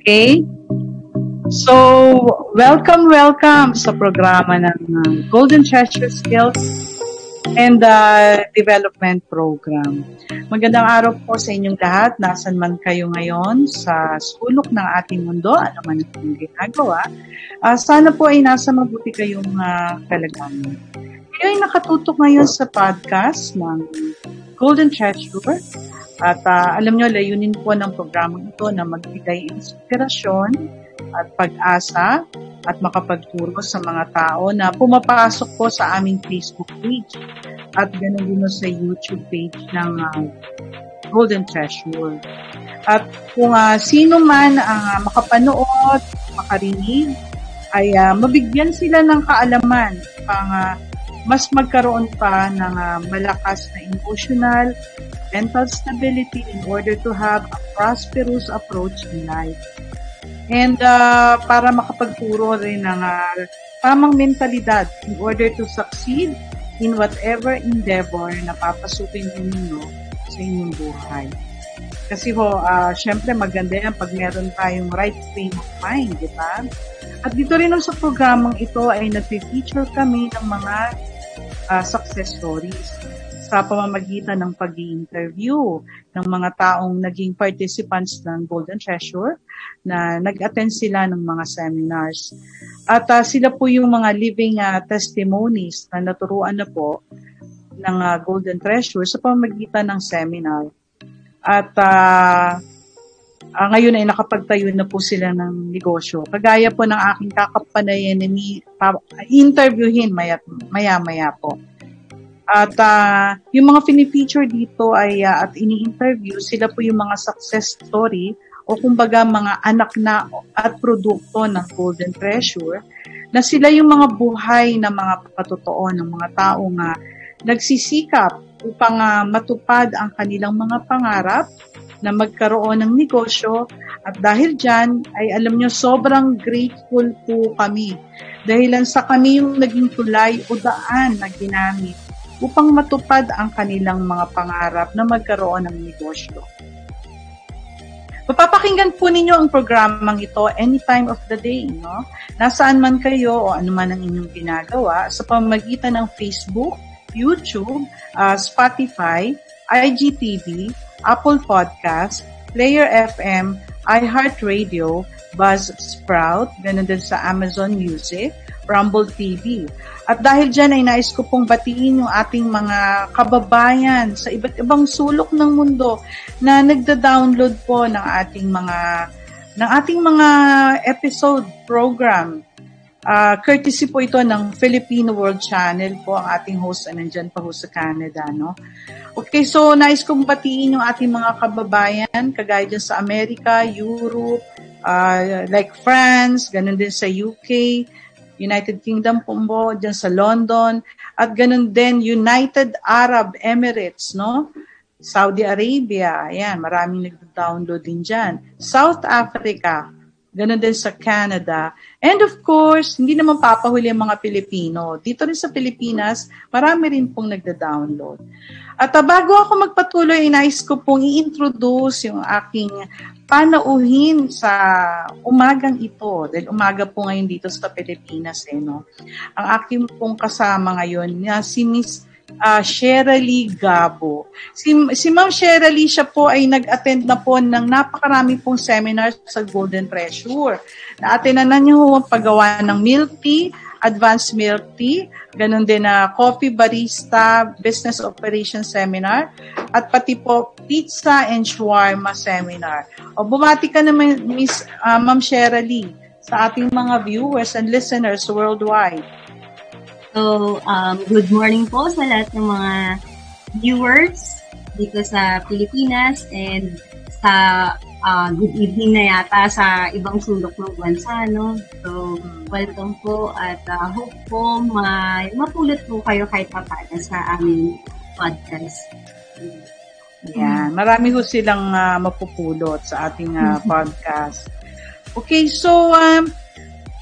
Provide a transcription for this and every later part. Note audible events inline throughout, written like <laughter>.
Okay? So, welcome, welcome sa programa ng uh, Golden Treasure Skills and uh, Development Program. Magandang araw po sa inyong lahat, nasan man kayo ngayon sa sulok ng ating mundo, ano man ang ginagawa. Uh, sana po ay nasa mabuti kayong uh, kalagayan. Kayo ay nakatutok ngayon sa podcast ng Golden Treasure at uh, alam nyo, layunin po ng programang ito na magbigay inspirasyon at pag-asa at makapagturo sa mga tao na pumapasok po sa aming Facebook page at ganoon din sa YouTube page ng uh, Golden Treasure. At kung uh, sino man ang uh, makapanood, makarinig, ay uh, mabigyan sila ng kaalaman pang uh, mas magkaroon pa ng uh, malakas na emotional mental stability in order to have a prosperous approach in life. And uh, para makapagturo rin ng uh, tamang mentalidad in order to succeed in whatever endeavor na papasukin ninyo sa inyong buhay. Kasi ho, uh, syempre maganda yan pag meron tayong right frame of mind, di ba? At dito rin sa programang ito ay nag-feature kami ng mga uh, success stories sa pamamagitan ng pag interview ng mga taong naging participants ng Golden Treasure na nag-attend sila ng mga seminars. At uh, sila po yung mga living uh, testimonies na naturuan na po ng uh, Golden Treasure sa pamamagitan ng seminar. At uh, uh, ngayon ay nakapagtayo na po sila ng negosyo. Kagaya po ng aking kakapanayan ni interviewin maya, maya-maya po. At uh, yung mga fini-feature dito ay uh, at ini-interview, sila po yung mga success story o kumbaga mga anak na at produkto ng Golden Treasure na sila yung mga buhay na mga patotoo ng mga taong uh, nagsisikap upang uh, matupad ang kanilang mga pangarap na magkaroon ng negosyo at dahil dyan ay alam nyo sobrang grateful po kami dahilan sa kami yung naging tulay o daan na ginamit upang matupad ang kanilang mga pangarap na magkaroon ng negosyo. Mapapakinggan po ninyo ang programang ito anytime of the day, no? Nasaan man kayo o anuman ang inyong ginagawa sa pamamagitan ng Facebook, YouTube, uh, Spotify, IGTV, Apple Podcast, Player FM, iHeartRadio, Buzzsprout, ganun din sa Amazon Music, Rumble TV. At dahil dyan ay nais ko pong batiin yung ating mga kababayan sa iba't ibang sulok ng mundo na nagda-download po ng ating mga ng ating mga episode program. Uh, courtesy po ito ng Filipino World Channel po ang ating host na nandyan pa ho sa Canada. No? Okay, so nais kong batiin yung ating mga kababayan kagaya dyan sa Amerika, Europe, uh, like France, ganun din sa UK, United Kingdom po mo, dyan sa London, at ganun din United Arab Emirates, no? Saudi Arabia, ayan, maraming nag-download din dyan. South Africa, ganun din sa Canada. And of course, hindi naman papahuli ang mga Pilipino. Dito rin sa Pilipinas, marami rin pong nagda-download. At uh, bago ako magpatuloy, inais ko pong i-introduce yung aking panauhin sa umagang ito. Dahil umaga po ngayon dito sa Pilipinas. Eh, no? Ang aking pong kasama ngayon na si Miss uh, Sheralee Gabo. Si, si Ma'am Sheralee, siya po ay nag-attend na po ng napakarami pong seminars sa Golden Treasure. Na-attendanan niyo ang paggawa ng milk tea, advanced milk tea, ganun din na coffee barista, business operation seminar, at pati po pizza and shawarma seminar. O bumati ka naman, Miss uh, Ma'am Sheralee, sa ating mga viewers and listeners worldwide. So, um, good morning po sa lahat ng mga viewers dito sa Pilipinas and sa uh, good evening na yata sa ibang sulok ng bansa, no? So, welcome po at uh, hope po ma mapulot po kayo kahit papaga sa aming podcast. Yan. Marami ho silang uh, mapupulot sa ating uh, podcast. Okay, so um,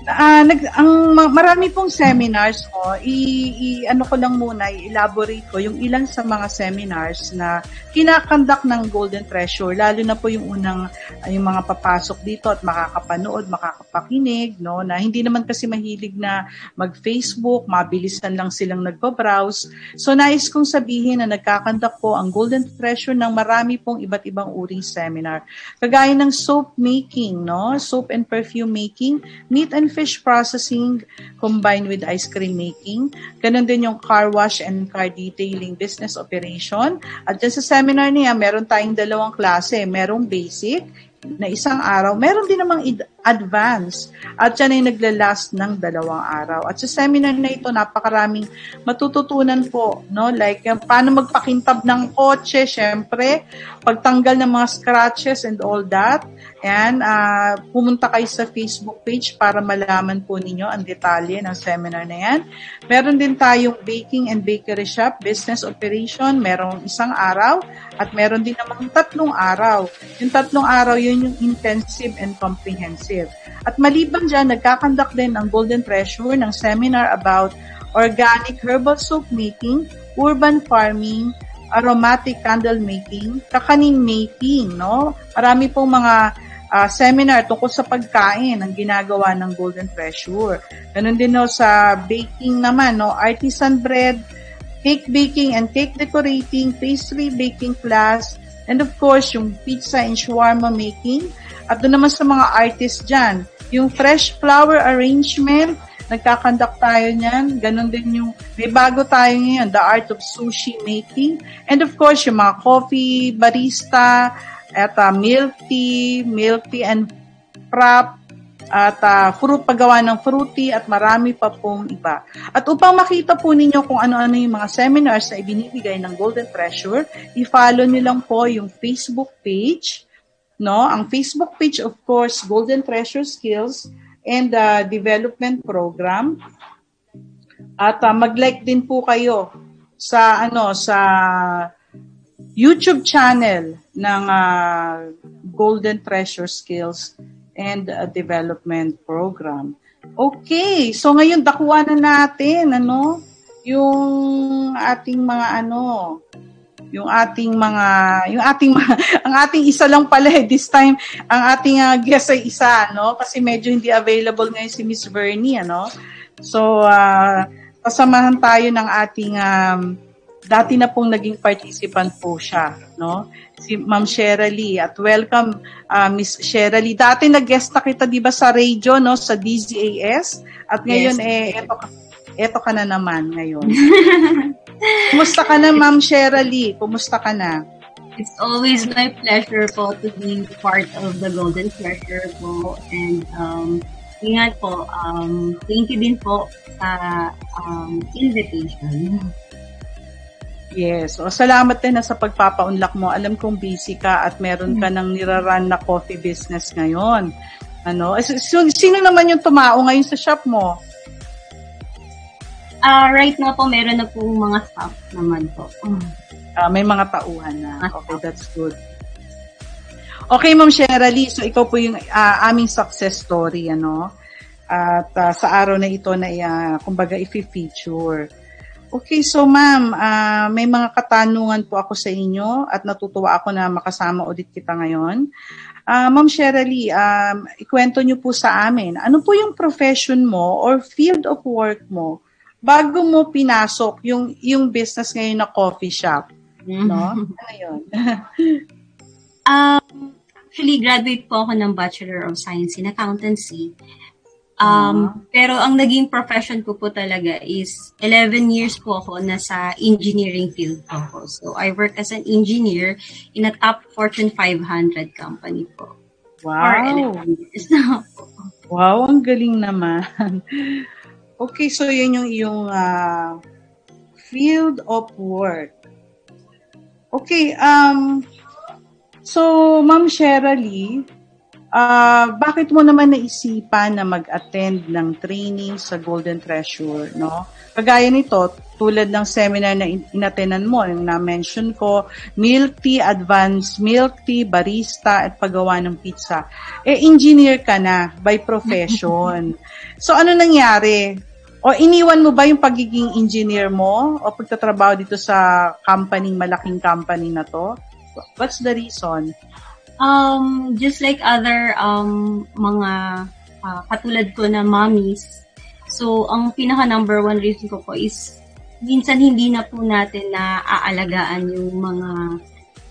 uh, nag, ang marami pong seminars mo, i, i ano ko lang muna, i-elaborate ko yung ilan sa mga seminars na kinakandak ng Golden Treasure, lalo na po yung unang uh, yung mga papasok dito at makakapanood, makakapakinig, no, na hindi naman kasi mahilig na mag-Facebook, mabilisan lang silang nagpa-browse. So nais kong sabihin na nagkakandak po ang Golden Treasure ng marami pong iba't ibang uring seminar. Kagaya ng soap making, no, soap and perfume making, meat and fish processing combined with ice cream making. Ganon din yung car wash and car detailing business operation. At dyan sa seminar niya, meron tayong dalawang klase. Merong basic, na isang araw. Meron din namang advance at yan ay naglalast ng dalawang araw. At sa seminar na ito, napakaraming matututunan po, no? Like, yung, paano magpakintab ng kotse, syempre, pagtanggal ng mga scratches and all that. And uh, pumunta kayo sa Facebook page para malaman po ninyo ang detalye ng seminar na yan. Meron din tayong baking and bakery shop, business operation, merong isang araw at meron din namang tatlong araw. Yung tatlong araw, yun yung intensive and comprehensive. At maliban dyan, nagkakandak din ang Golden Treasure ng seminar about organic herbal soap making, urban farming, aromatic candle making, kakanin making, no? Marami pong mga uh, seminar tungkol sa pagkain ang ginagawa ng Golden Treasure. Ganun din no sa baking naman, no, artisan bread, cake baking and cake decorating, pastry baking class, and of course, yung pizza and shawarma making. At doon naman sa mga artists dyan, yung fresh flower arrangement, nagkakandak tayo niyan. Ganon din yung, may bago tayo ngayon, the art of sushi making. And of course, yung mga coffee, barista, at uh, milk tea, milk tea and prop, at uh, fruit paggawa ng fruity at marami pa pong iba. At upang makita po ninyo kung ano-ano yung mga seminars na ibinibigay ng Golden Treasure, i-follow niyo lang po yung Facebook page, no? Ang Facebook page of course, Golden Treasure Skills and uh, Development Program. At uh, mag-like din po kayo sa ano sa YouTube channel ng uh, Golden Treasure Skills and uh, Development Program. Okay, so ngayon dakuha na natin ano yung ating mga ano yung ating mga yung ating <laughs> ang ating isa lang pala eh, this time ang ating uh, guest ay isa no kasi medyo hindi available ngayon si Miss Bernie ano so uh, kasamahan tayo ng ating um, dati na pong naging participant po siya, no? Si Ma'am Sheralee at welcome uh, Miss Sheralee. Dati nag-guest na kita 'di ba sa radio, no, sa DZAS at ngayon yes. eh eto eto ka na naman ngayon. <laughs> Kumusta ka na Ma'am Sheralee? Kumusta ka na? It's always my pleasure po to be part of the Golden Treasure po and um, ingat po, um, thank you din po sa um, invitation. Yes. O, salamat din na sa pagpapaunlak mo. Alam kong busy ka at meron ka ng niraran na coffee business ngayon. Ano? So, sino naman yung tumao ngayon sa shop mo? Uh, right now po, meron na po mga staff naman po. Uh, may mga tauhan na. Okay, that's good. Okay, Ma'am Sheralee, so ikaw po yung uh, aming success story, ano? At uh, sa araw na ito na, uh, kumbaga, i-feature. Okay, so ma'am, uh, may mga katanungan po ako sa inyo at natutuwa ako na makasama ulit kita ngayon. Uh, ma'am Sheralee, um, ikwento niyo po sa amin, ano po yung profession mo or field of work mo bago mo pinasok yung, yung business ngayon na coffee shop? No? ano yun? <laughs> um, actually, graduate po ako ng Bachelor of Science in Accountancy. Um, uh Pero ang naging profession ko po talaga is 11 years po ako nasa engineering field po ako. So I work as an engineer in a top Fortune 500 company po. Wow. wow, ang galing naman. Okay, so yun yung iyong uh, field of work. Okay, um, so Ma'am Sheralee, uh, bakit mo naman naisipan na mag-attend ng training sa Golden Treasure, no? Kagaya nito, tulad ng seminar na inatenan mo, yung na-mention ko, milk tea, advanced milk tea, barista, at paggawa ng pizza. Eh, engineer ka na by profession. <laughs> so, ano nangyari? O iniwan mo ba yung pagiging engineer mo o pagtatrabaho dito sa company, malaking company na to? What's the reason? Um, just like other um, mga uh, katulad ko na mommies, so ang pinaka number one reason ko po is minsan hindi na po natin na aalagaan yung mga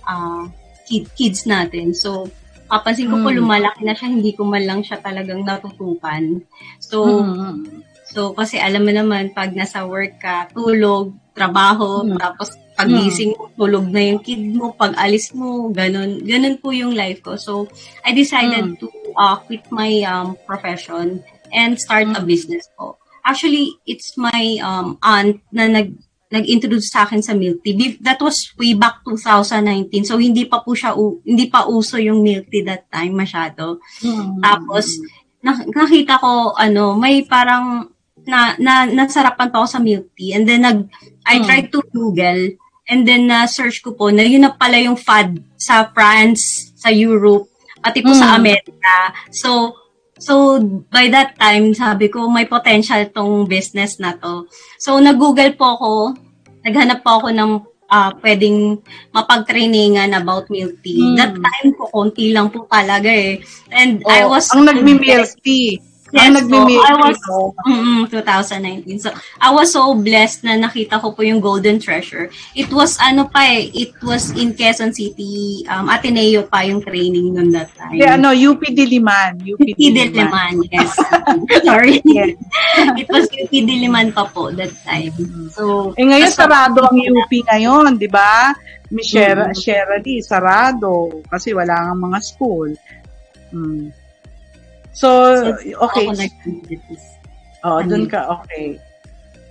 uh, kid, kids natin. So, papansin ko mm. po hmm. lumalaki na siya, hindi ko man lang siya talagang natutupan. So, mm. So kasi alam mo naman, pag nasa work ka, tulog, trabaho, mm. tapos pagising mo, tulog na yung kid mo, pag alis mo, ganun. Ganun po yung life ko. So, I decided mm. to uh, quit my um, profession and start mm. a business po. Actually, it's my um, aunt na nag nag-introduce sa akin sa milk tea. That was way back 2019. So hindi pa po siya hindi pa uso yung milk tea that time masyado. Mm-hmm. Tapos nakita ko ano, may parang na, na nasarapan pa ako sa milk tea and then nag I mm. tried to Google and then na uh, search ko po na yun na pala yung fad sa France, sa Europe, pati po mm. sa Amerika. So So, by that time, sabi ko, may potential tong business na to. So, nag-google po ako, naghanap po ako ng uh, pwedeng mapag-trainingan about milk tea. Hmm. That time ko, konti lang po talaga eh. And oh, I was... Ang nagmi-milk tea. Yes, Ang so, I was, mm, 2019. So, I was so blessed na nakita ko po yung Golden Treasure. It was, ano pa eh, it was in Quezon City, um, Ateneo pa yung training nun that time. Yeah, ano, UP Diliman. UP, UP Diliman, yes. <laughs> Sorry. Yes. <laughs> it was UP Diliman pa po that time. So, eh ngayon, sarado ang UP ngayon, di ba? Michelle, mm-hmm. Shirley, sarado. Kasi wala ang mga school. Hmm. So, okay. Oh, doon ka, okay.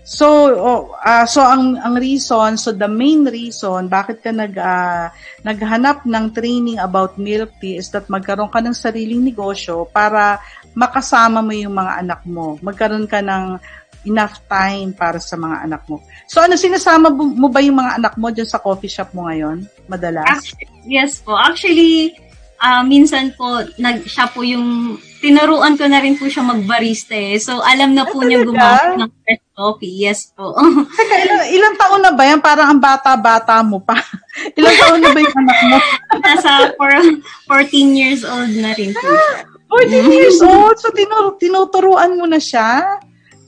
So, oh, uh, so ang ang reason, so the main reason bakit ka nag uh, naghanap ng training about milk tea is that magkaroon ka ng sariling negosyo para makasama mo yung mga anak mo. Magkaroon ka ng enough time para sa mga anak mo. So ano sinasama mo ba yung mga anak mo diyan sa coffee shop mo ngayon? Madalas? Actually, yes po. Actually, uh, minsan po nag siya po yung tinuruan ko na rin po siya magbarista eh. So alam na po ah, niya gumawa ng fresh coffee. Yes po. <laughs> Teka, ilang, ilang taon na ba yan? Parang ang bata-bata mo pa. <laughs> ilang taon na ba yung anak mo? <laughs> Nasa for, 14 years old na rin po siya. 14 years old? So tinur- tinuturuan mo na siya?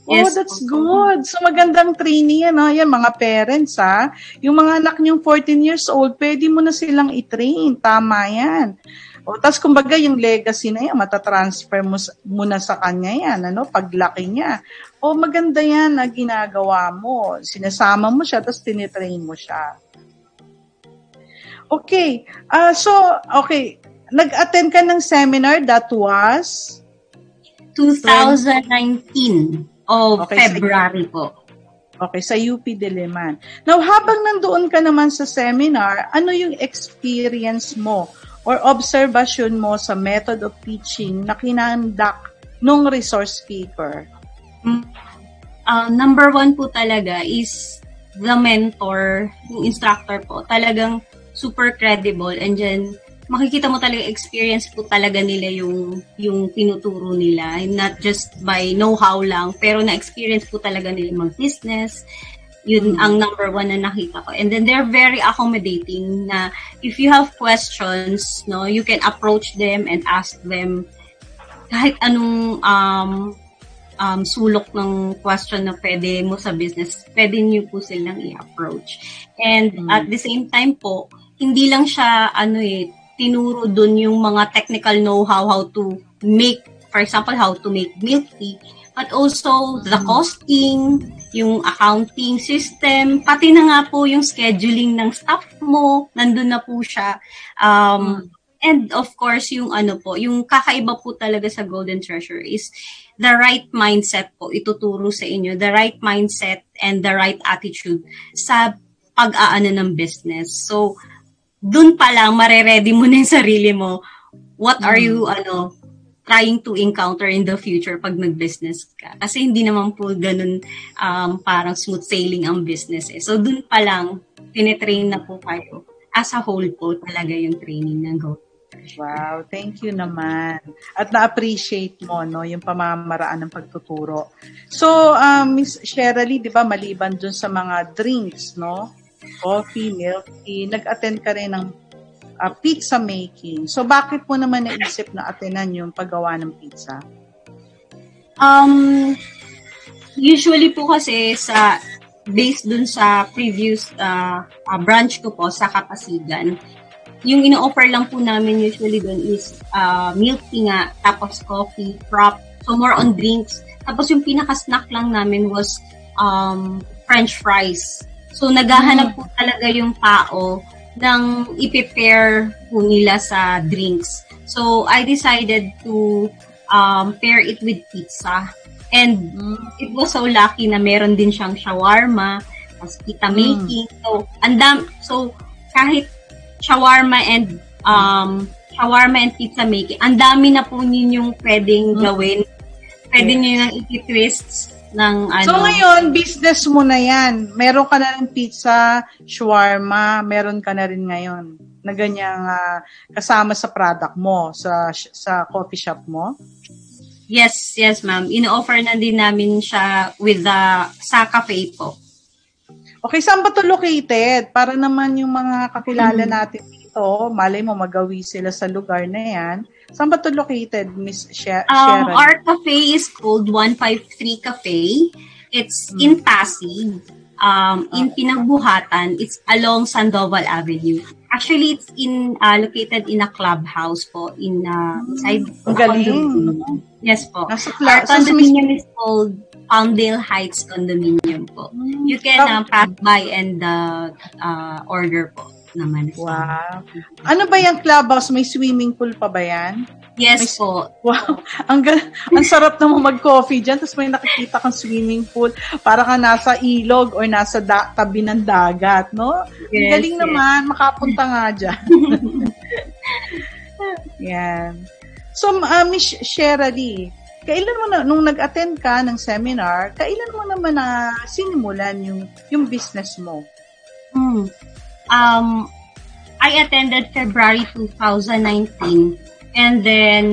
Oh, yes, that's po. good. So, magandang training yan, ha? Yan, mga parents, ha? Yung mga anak niyong 14 years old, pwede mo na silang i-train. Tama yan. O, tapos kumbaga yung legacy na yan, matatransfer mo muna sa kanya yan, ano, paglaki niya. O maganda yan na ginagawa mo. Sinasama mo siya, tapos tinitrain mo siya. Okay. Uh, so, okay. Nag-attend ka ng seminar that was? 2019 of okay, February sa, po. Okay, sa UP Diliman. Now, habang nandoon ka naman sa seminar, ano yung experience mo or observation mo sa method of teaching na kinandak nung resource speaker? Uh, number one po talaga is the mentor, yung instructor po, talagang super credible and then makikita mo talaga experience po talaga nila yung yung tinuturo nila not just by know-how lang pero na experience po talaga nila mag-business yun ang number one na nakita ko. And then they're very accommodating na if you have questions, no, you can approach them and ask them kahit anong um, um, sulok ng question na pwede mo sa business, pwede niyo po silang i-approach. And mm. at the same time po, hindi lang siya ano eh, tinuro dun yung mga technical know-how how to make, for example, how to make milk tea, but also the mm. costing, yung accounting system, pati na nga po yung scheduling ng staff mo, nandun na po siya. Um, mm. And of course, yung ano po, yung kakaiba po talaga sa Golden Treasure is the right mindset po ituturo sa inyo, the right mindset and the right attitude sa pag-aano ng business. So, dun pa lang, mareready mo na yung sarili mo what are you, ano, trying to encounter in the future pag nag-business ka. Kasi hindi naman po ganun um, parang smooth sailing ang business eh. So, dun pa lang, tinetrain na po kayo. As a whole po talaga yung training ng Go. Wow, thank you naman. At na-appreciate mo no yung pamamaraan ng pagtuturo. So, um, Miss Shirley, 'di ba maliban dun sa mga drinks, no? Coffee, milk tea, nag-attend ka rin ng uh, pizza making. So, bakit mo naman naisip na attenan yung paggawa ng pizza? Um, usually po kasi sa based dun sa previous uh, uh, branch ko po sa Kapasigan, yung ino-offer lang po namin usually dun is uh, milk tea nga, tapos coffee, prop, so more on drinks. Tapos yung pinaka-snack lang namin was um, french fries. So naghahanap mm. po talaga yung tao ng i-prepare po nila sa drinks. So, I decided to um, pair it with pizza. And mm, it was so lucky na meron din siyang shawarma, as pita mm. making. Mm. So, andam, so, kahit shawarma and um, shawarma and pizza making, ang dami na po ninyong pwedeng mm. gawin. Pwede yes. nyo nang i-twist ng ano. So ngayon, business mo na yan. Meron ka na rin pizza, shawarma, meron ka na rin ngayon na ganyang uh, kasama sa product mo, sa sa coffee shop mo? Yes, yes ma'am. In-offer na din namin siya with the sa cafe po. Okay, saan ba to located? Para naman yung mga kakilala mm-hmm. natin dito, malay mo magawi sila sa lugar na yan Saan ba ito located, Miss Sh- um, Our cafe is called 153 Cafe. It's hmm. in Pasig. Um, in Pinagbuhatan, it's along Sandoval Avenue. Actually, it's in uh, located in a clubhouse po in uh, inside Ang galing. Yes po. Nasa cl- Our condominium is called Palmdale Heights Condominium po. Hmm. You can uh, pass by and uh, uh, order po naman. Wow. Ano ba yung clubhouse? May swimming pool pa ba yan? Yes may, po. Wow. <laughs> Ang, ang sarap naman mag-coffee dyan. Tapos may nakikita kang swimming pool. Para ka nasa ilog or nasa da- tabi ng dagat, no? Yes, galing yes. naman. Makapunta nga dyan. <laughs> yan. So, uh, Miss Shirley, kailan mo na, nung nag-attend ka ng seminar, kailan mo naman na sinimulan yung, yung business mo? Hmm um, I attended February 2019 and then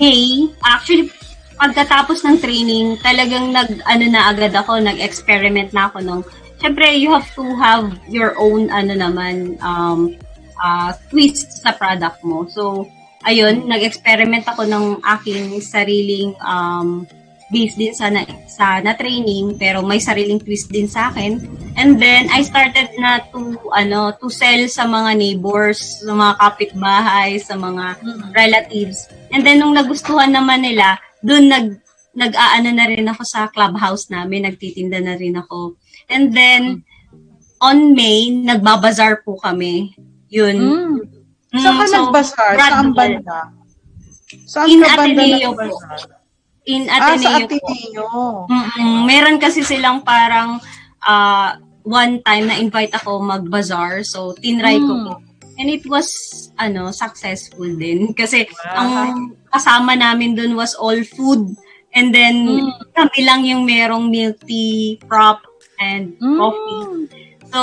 May, actually pagkatapos ng training, talagang nag ano na agad ako, nag-experiment na ako nung Syempre, you have to have your own ano naman um uh, twist sa product mo. So, ayun, nag-experiment ako ng aking sariling um based din sa na, sa na training pero may sariling twist din sa akin. And then I started na to ano to sell sa mga neighbors, sa mga kapitbahay, sa mga relatives. And then nung nagustuhan naman nila, doon nag nag-aano na rin ako sa clubhouse namin, nagtitinda na rin ako. And then on May, nagbabazar po kami. Yun. Mm. Saan ka mm, so, nagbazar? Saan banda? Saan in ka banda Ateneo po. In Ateneo. Ah, sa Ateneo. Mm-mm. Meron kasi silang parang uh, one time na invite ako mag-bazaar. So, tinry mm. ko po. And it was, ano, successful din. Kasi, wow. ang kasama namin dun was all food. And then, mm. kami lang yung merong milk tea, prop, and mm. coffee. So,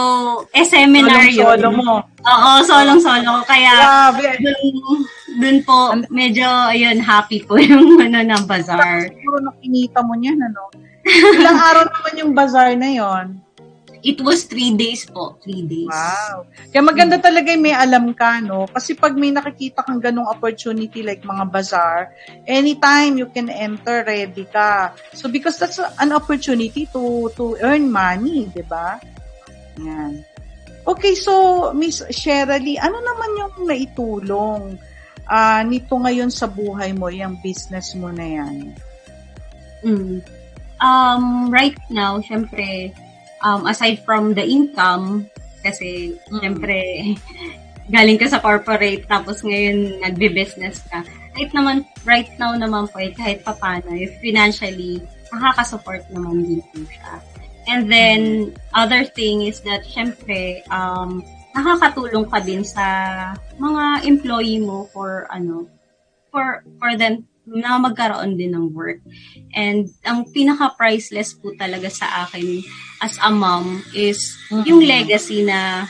eh, seminar yun. Solo mo. Oo, solong-solo. Kaya, Grabe. dun, dun po, medyo, ayun, happy po <laughs> yung ano ng bazaar. Siguro nakinita mo niyan, ano? Ilang <laughs> araw naman yung bazaar na yon? It was three days po. Three days. Wow. Kaya maganda talaga yung may alam ka, no? Kasi pag may nakikita kang ganong opportunity like mga bazaar, anytime you can enter, ready ka. So because that's an opportunity to to earn money, di ba? Yan. Okay, so Miss Shirley, ano naman yung naitulong uh, nito ngayon sa buhay mo, yung business mo na yan? Mm. Um, right now, syempre, um, aside from the income, kasi mm. syempre, <laughs> galing ka sa corporate, tapos ngayon nagbe-business ka. Right naman, right now naman po, eh, kahit papano, if financially, nakaka-support naman din po siya. And then, other thing is that, syempre, um, nakakatulong ka din sa mga employee mo for ano for for them na magkaroon din ng work. And ang pinaka-priceless po talaga sa akin as a mom is mm-hmm. yung legacy na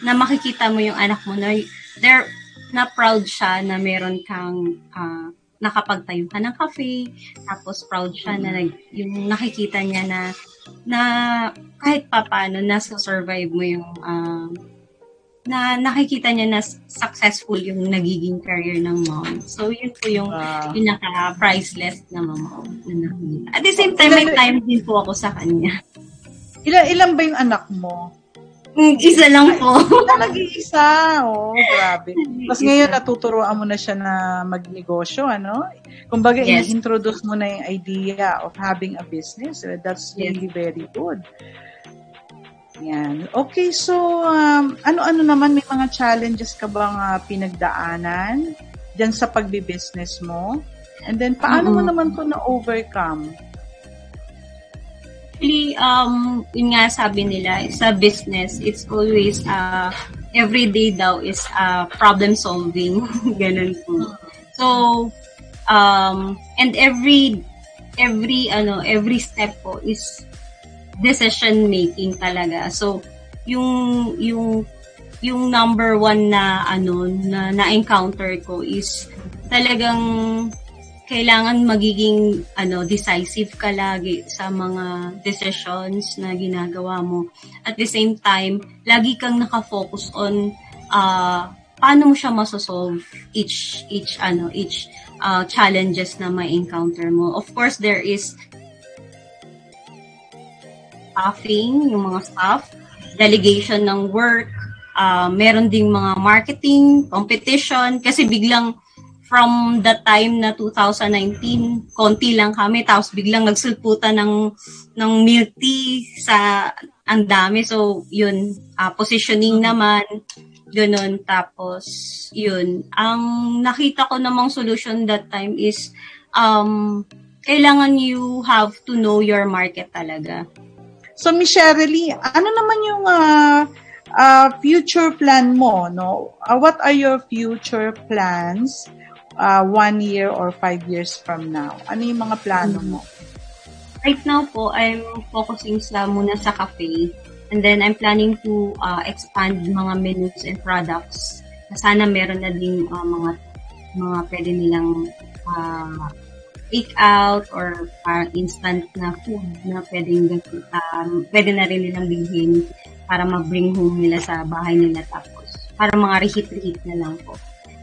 na makikita mo yung anak mo na they're na proud siya na meron kang uh, nakapagtayo ka ng cafe, tapos proud siya na nag, yung nakikita niya na na kahit pa paano nasa survive mo yung uh, na nakikita niya na successful yung nagiging career ng mom. So, yun po yung uh, pinaka-priceless na mom na nakita. At the same time, may time din po ako sa kanya. Ilan, ilan ba yung anak mo? Isa lang po. <laughs> Nag-iisa. Oh, grabe. Tapos ngayon, natuturoan mo na siya na magnegosyo, ano? Kumbaga, yes. introduce mo na yung idea of having a business. That's really yes. very good. Yan. Okay, so um, ano-ano naman, may mga challenges ka bang uh, pinagdaanan dyan sa pagbi-business mo? And then, paano mm-hmm. mo naman to na-overcome? Actually, um, yun nga sabi nila, sa business, it's always, uh, every day daw is uh, problem solving. <laughs> Ganun po. So, um, and every, every, ano, every step po is decision making talaga. So, yung yung yung number one na ano na na-encounter ko is talagang kailangan magiging ano decisive ka lagi sa mga decisions na ginagawa mo. At the same time, lagi kang naka-focus on uh, paano mo siya masosolve each each ano each uh, challenges na may encounter mo. Of course, there is staffing, yung mga staff, delegation ng work, uh, meron ding mga marketing, competition, kasi biglang from the time na 2019, konti lang kami, tapos biglang nagsulputan ng, ng milk tea sa ang dami. So, yun, uh, positioning naman, ganun. Tapos, yun. Ang nakita ko namang solution that time is, um, kailangan you have to know your market talaga. So, Miss Shirley, ano naman yung uh, uh, future plan mo? No? Uh, what are your future plans uh, one year or five years from now? Ano yung mga plano mo? Right now po, I'm focusing sa muna sa cafe. And then, I'm planning to uh, expand mga menus and products. Sana meron na din uh, mga mga pwede nilang uh, take out or parang instant na food na pwedeng um, pwede na rin nilang bilhin para mag-bring home nila sa bahay nila tapos para mga reheat-reheat na lang po.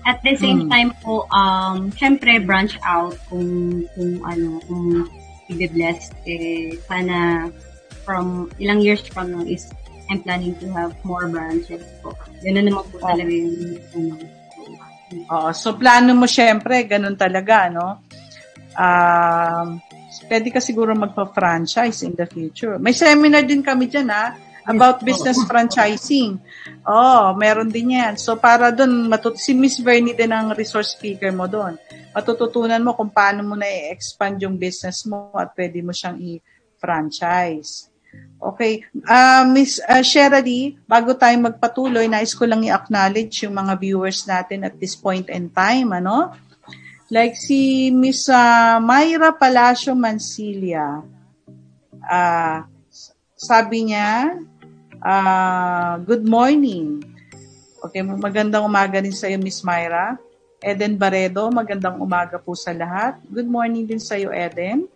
At the same hmm. time po, um, syempre branch out kung, kung ano, kung i-bless, eh, sana from ilang years from now is I'm planning to have more branches po. Ganun naman po oh. talaga yung ano. Oo, so plano mo syempre, ganun talaga, no? um, pwede ka siguro magpa-franchise in the future. May seminar din kami dyan, ha? About business franchising. Oh, meron din yan. So, para doon, matut- si Miss Vernie din ang resource speaker mo doon. Matututunan mo kung paano mo na i-expand yung business mo at pwede mo siyang i-franchise. Okay. Uh, Miss uh, Sherry, bago tayo magpatuloy, nais ko lang i-acknowledge yung mga viewers natin at this point in time. Ano? Like si Miss uh, Myra Palacio Mancilia, uh, sabi niya, uh, good morning. Okay, magandang umaga din sa iyo, Miss Myra. Eden Baredo, magandang umaga po sa lahat. Good morning din sa iyo, Eden.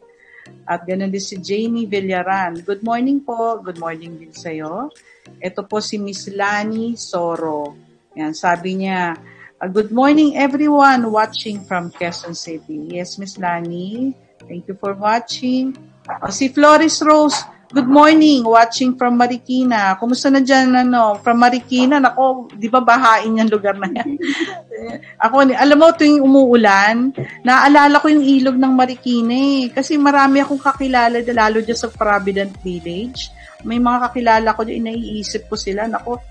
At ganoon din si Jamie Villaran. Good morning po. Good morning din sa iyo. Ito po si Miss Lani Soro. Yan, sabi niya, Uh, good morning everyone watching from Quezon City. Yes, Miss Lani. Thank you for watching. Uh, si Flores Rose, good morning, watching from Marikina. Kumusta na dyan, ano, from Marikina? Nako, di ba bahain yung lugar na yan? <laughs> ako, alam mo, tuwing umuulan, naalala ko yung ilog ng Marikina eh. Kasi marami akong kakilala, lalo dyan sa Provident Village. May mga kakilala ko dyan, naiisip ko sila. Nako,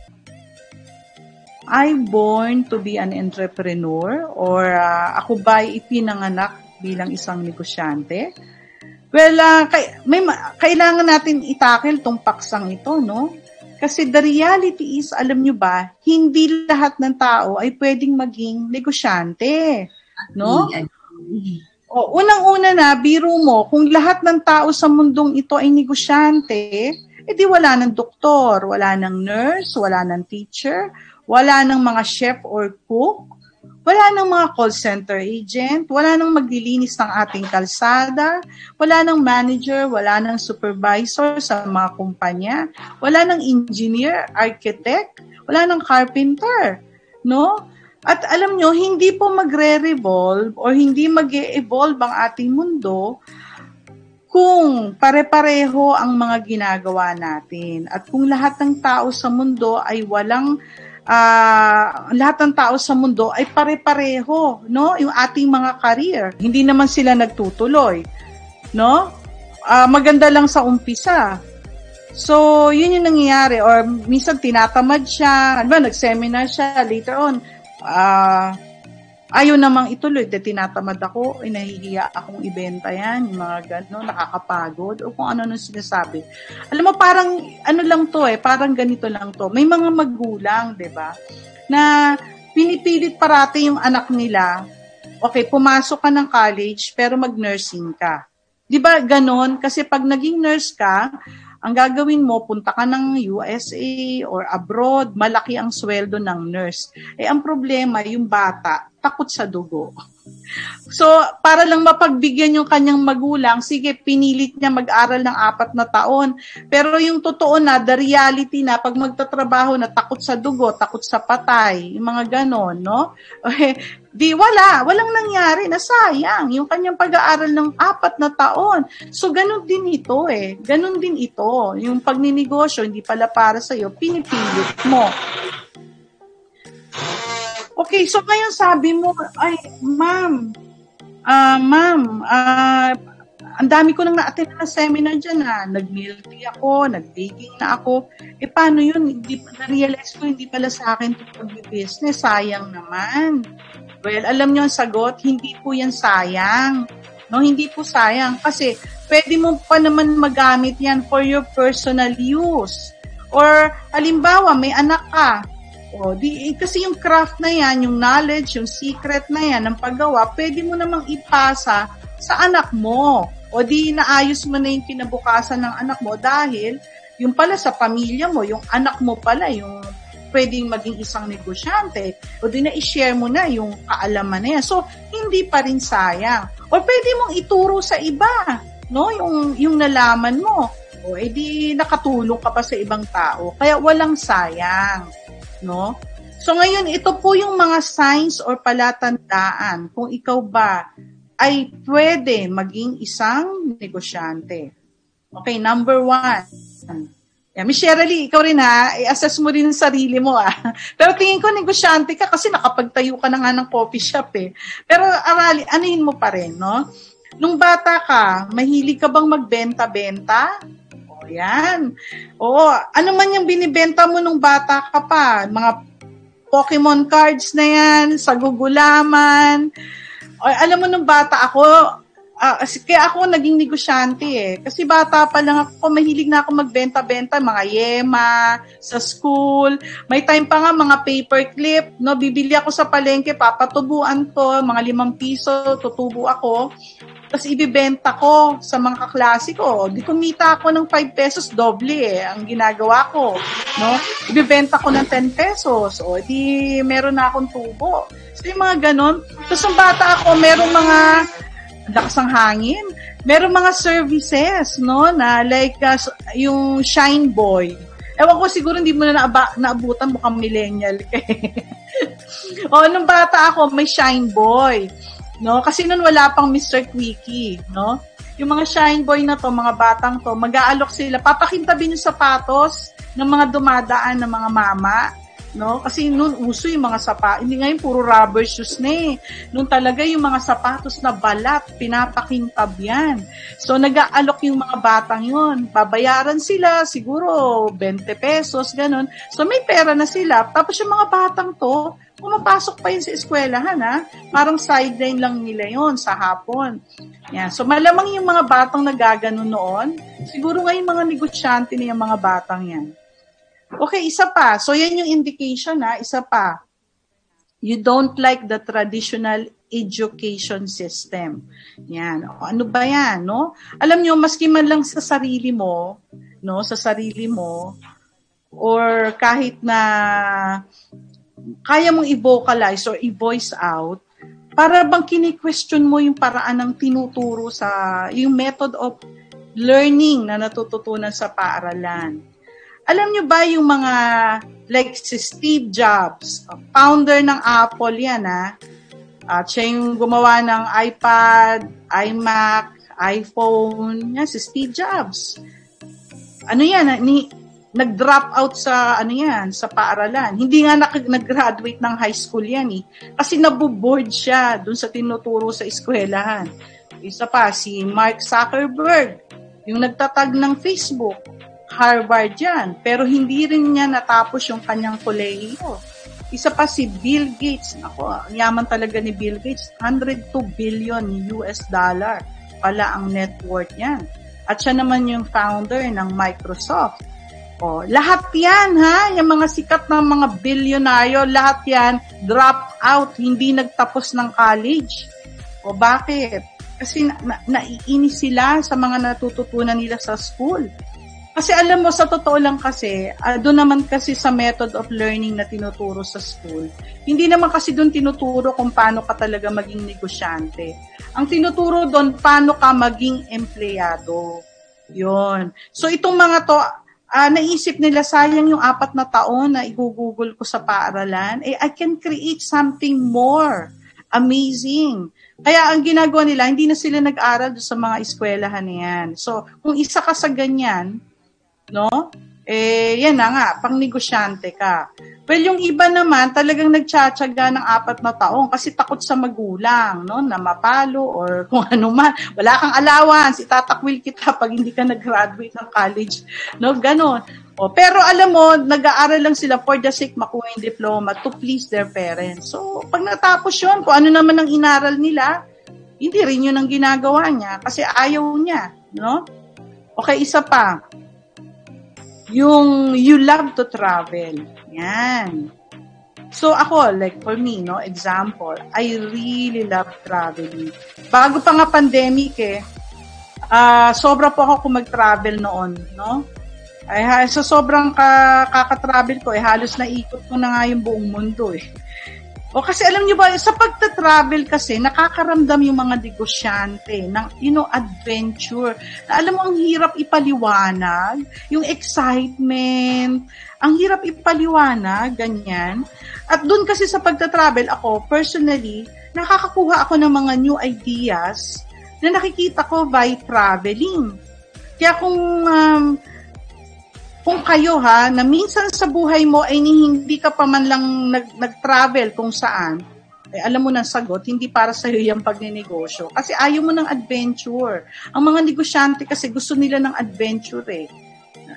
I born to be an entrepreneur or uh, ako ba ipinanganak bilang isang negosyante? Well, uh, kay, may kailangan natin itakil tong paksang ito, no? Kasi the reality is, alam nyo ba, hindi lahat ng tao ay pwedeng maging negosyante. No? O, unang-una na, biro mo, kung lahat ng tao sa mundong ito ay negosyante, edi wala ng doktor, wala ng nurse, wala ng teacher, wala ng mga chef or cook, wala nang mga call center agent, wala nang maglilinis ng ating kalsada, wala nang manager, wala nang supervisor sa mga kumpanya, wala nang engineer, architect, wala nang carpenter, no? At alam nyo, hindi po magre-revolve or hindi mag evolve ang ating mundo kung pare-pareho ang mga ginagawa natin at kung lahat ng tao sa mundo ay walang uh, lahat ng tao sa mundo ay pare-pareho, no? Yung ating mga career. Hindi naman sila nagtutuloy, no? Uh, maganda lang sa umpisa. So, yun yung nangyayari. Or minsan tinatamad siya, ano ba, nag-seminar siya, later on, uh, ayaw namang ituloy, de tinatamad ako, ay nahihiya akong ibenta yan, yung mga gano'n, nakakapagod, o kung ano nung sinasabi. Alam mo, parang, ano lang to eh, parang ganito lang to. May mga magulang, di ba, na pinipilit parati yung anak nila, okay, pumasok ka ng college, pero mag-nursing ka. Di ba ganon? Kasi pag naging nurse ka, ang gagawin mo, punta ka ng USA or abroad, malaki ang sweldo ng nurse. Eh, ang problema, yung bata, takot sa dugo. So, para lang mapagbigyan yung kanyang magulang, sige, pinilit niya mag-aral ng apat na taon. Pero yung totoo na, the reality na, pag magtatrabaho na takot sa dugo, takot sa patay, yung mga ganon, no? <laughs> Di wala, walang nangyari na sayang yung kanyang pag-aaral ng apat na taon. So ganun din ito eh. Ganun din ito. Yung pagninegosyo hindi pala para sa iyo, pinipilit mo. Okay, so ngayon sabi mo, ay, ma'am, uh, ma'am, uh, ang dami ko nang na-attend na seminar dyan ha. Nag-milk tea ako, nag-baking na ako. Eh paano yun? Hindi, na-realize ko hindi pala sa akin ito pag-business. Sayang naman. Well, alam niyo ang sagot, hindi po yan sayang. No, hindi po sayang kasi pwede mo pa naman magamit yan for your personal use. Or halimbawa, may anak ka. O, di, eh, kasi yung craft na yan, yung knowledge, yung secret na yan ng paggawa, pwede mo namang ipasa sa anak mo. O di naayos mo na yung kinabukasan ng anak mo dahil yung pala sa pamilya mo, yung anak mo pala, yung pwedeng maging isang negosyante o di na i-share mo na yung kaalaman na yan. So, hindi pa rin sayang. O pwede mong ituro sa iba, no? Yung, yung nalaman mo. O edi nakatulong ka pa sa ibang tao. Kaya walang sayang, no? So ngayon, ito po yung mga signs or palatandaan kung ikaw ba ay pwede maging isang negosyante. Okay, number one, Yeah, Miss Shirley, ikaw rin ha, i-assess mo rin sarili mo ah. <laughs> Pero tingin ko negosyante ka kasi nakapagtayo ka na nga ng coffee shop eh. Pero arali, anuhin mo pa rin, no? Nung bata ka, mahilig ka bang magbenta-benta? Yan. Oo, ano man yung binibenta mo nung bata ka pa? Mga Pokemon cards na yan, sa gugulaman. O, alam mo nung bata ako, uh, kaya ako naging negosyante eh. Kasi bata pa lang ako, mahilig na ako magbenta-benta, mga yema, sa school. May time pa nga mga paperclip, no? Bibili ako sa palengke, papatubuan to, mga limang piso, tutubo ako. Tapos ibibenta ko sa mga kaklase ko. Di kumita ako ng 5 pesos, doble eh, ang ginagawa ko. No? Ibibenta ko ng 10 pesos. O, di meron na akong tubo. So, yung mga ganon. Tapos, ang bata ako, meron mga lakas ng hangin. Meron mga services, no, na like uh, yung Shine Boy. Ewan ko siguro hindi mo na naaba, naabutan mukhang millennial <laughs> o, nung bata ako, may Shine Boy. No? Kasi noon wala pang Mr. Quickie, no? Yung mga Shine Boy na to, mga batang to, mag-aalok sila. Papakintabi yung sapatos ng mga dumadaan ng mga mama no? Kasi noon uso yung mga sapatos, hindi ngayon puro rubber shoes na eh. Noon talaga yung mga sapatos na balat, pinapakintab yan. So nag-aalok yung mga batang yun. Babayaran sila, siguro 20 pesos, ganun. So may pera na sila. Tapos yung mga batang to, pumapasok pa yun sa eskwelahan ha. Parang sideline lang nila yon sa hapon. Yan. So malamang yung mga batang nagagano noon, siguro ngayon mga negosyante na yung mga batang yan. Okay, isa pa. So, yan yung indication ha. Isa pa. You don't like the traditional education system. Yan. Ano ba yan, no? Alam nyo, maski man lang sa sarili mo, no, sa sarili mo, or kahit na kaya mong i-vocalize or i-voice out, para bang kini-question mo yung paraan ng tinuturo sa, yung method of learning na natututunan sa paaralan. Alam nyo ba yung mga, like si Steve Jobs, founder ng Apple yan ha, at siya yung gumawa ng iPad, iMac, iPhone, yan si Steve Jobs. Ano yan, ni, nag-drop out sa ano yan, sa paaralan. Hindi nga nag-graduate ng high school yan eh. Kasi nabuboard siya dun sa tinuturo sa eskwelahan. Isa pa, si Mark Zuckerberg, yung nagtatag ng Facebook. Harvard yan. Pero hindi rin niya natapos yung kanyang kolehiyo. Isa pa si Bill Gates. Ako, yaman talaga ni Bill Gates. 102 billion US dollar pala ang net worth niyan. At siya naman yung founder ng Microsoft. O, lahat yan ha, yung mga sikat na mga bilyonaryo, lahat yan drop out, hindi nagtapos ng college. O bakit? Kasi na, na, naiinis sila sa mga natututunan nila sa school. Kasi alam mo, sa totoo lang kasi, uh, doon naman kasi sa method of learning na tinuturo sa school, hindi naman kasi doon tinuturo kung paano ka talaga maging negosyante. Ang tinuturo doon, paano ka maging empleyado. Yon. So itong mga to, uh, naisip nila sayang yung apat na taon na igugugol ko sa paaralan, eh I can create something more amazing. Kaya ang ginagawa nila, hindi na sila nag-aral sa mga eskwelahan niyan. So, kung isa ka sa ganyan, no? Eh, yan na nga, pang negosyante ka. Well, yung iba naman, talagang nagtsatsaga ng apat na taong kasi takot sa magulang, no? Na mapalo or <laughs> kung ano man. Wala kang allowance, itatakwil kita pag hindi ka nag-graduate ng college. No? Ganon. O, pero alam mo, nag-aaral lang sila for the sake makuha yung diploma to please their parents. So, pag natapos yun, kung ano naman ang inaral nila, hindi rin yun ang ginagawa niya kasi ayaw niya. No? Okay, isa pa yung you love to travel. Yan. So ako, like for me, no, example, I really love traveling. Bago pa nga pandemic eh, uh, sobra po ako kung mag-travel noon, no? Ay, so sobrang ka, kaka-travel ko, eh, halos naikot ko na nga yung buong mundo eh. O kasi alam niyo ba, sa pagta-travel kasi, nakakaramdam yung mga negosyante ng, you know, adventure. Na alam mo, ang hirap ipaliwanag, yung excitement, ang hirap ipaliwanag, ganyan. At doon kasi sa pagta-travel, ako, personally, nakakakuha ako ng mga new ideas na nakikita ko by traveling. Kaya kung um, kung kayo ha, na minsan sa buhay mo ay hindi ka pa man lang nag, nag-travel kung saan, eh, alam mo ng sagot, hindi para sa iyo yung pagnenegosyo. Kasi ayaw mo ng adventure. Ang mga negosyante kasi gusto nila ng adventure eh.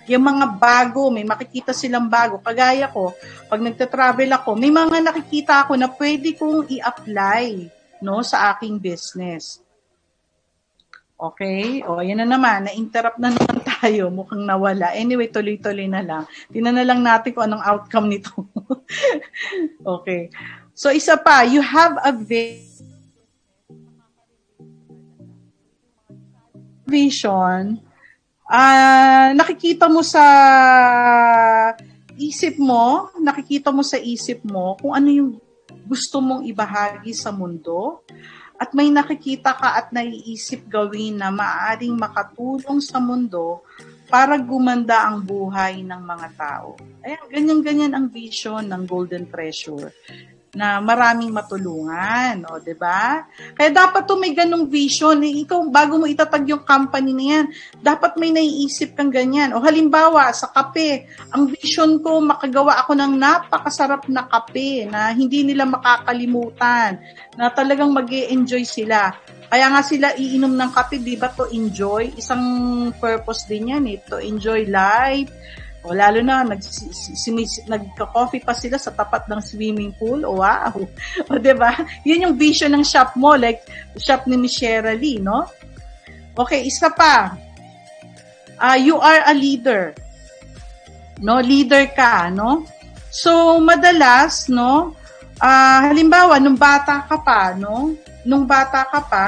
Yung mga bago, may makikita silang bago. Kagaya ko, pag nagta-travel ako, may mga nakikita ako na pwede kong i-apply no, sa aking business. Okay? O, yan na naman. Na-interrupt na naman tayo. Mukhang nawala. Anyway, tuloy-tuloy na lang. Tingnan na lang natin kung anong outcome nito. <laughs> okay. So, isa pa. You have a vision. Uh, nakikita mo sa isip mo, nakikita mo sa isip mo kung ano yung gusto mong ibahagi sa mundo at may nakikita ka at naiisip gawin na maaaring makatulong sa mundo para gumanda ang buhay ng mga tao. Ayan, ganyan-ganyan ang vision ng Golden Treasure na maraming matulungan, o, 'di ba? Kaya dapat to may ganung vision, eh, ikaw bago mo itatag yung company na yan, dapat may naiisip kang ganyan. O halimbawa, sa kape, ang vision ko makagawa ako ng napakasarap na kape na hindi nila makakalimutan, na talagang mag enjoy sila. Kaya nga sila iinom ng kape, di ba, to enjoy? Isang purpose din yan, eh, to enjoy life, o lalo na, nag, nagka-coffee pa sila sa tapat ng swimming pool. Wow! <laughs> O ba diba? Yun yung vision ng shop mo, like shop ni Michelle Lee, no? Okay, isa pa. Uh, you are a leader. no? Leader ka, no? So, madalas, no? Uh, halimbawa, nung bata ka pa, no? Nung bata ka pa,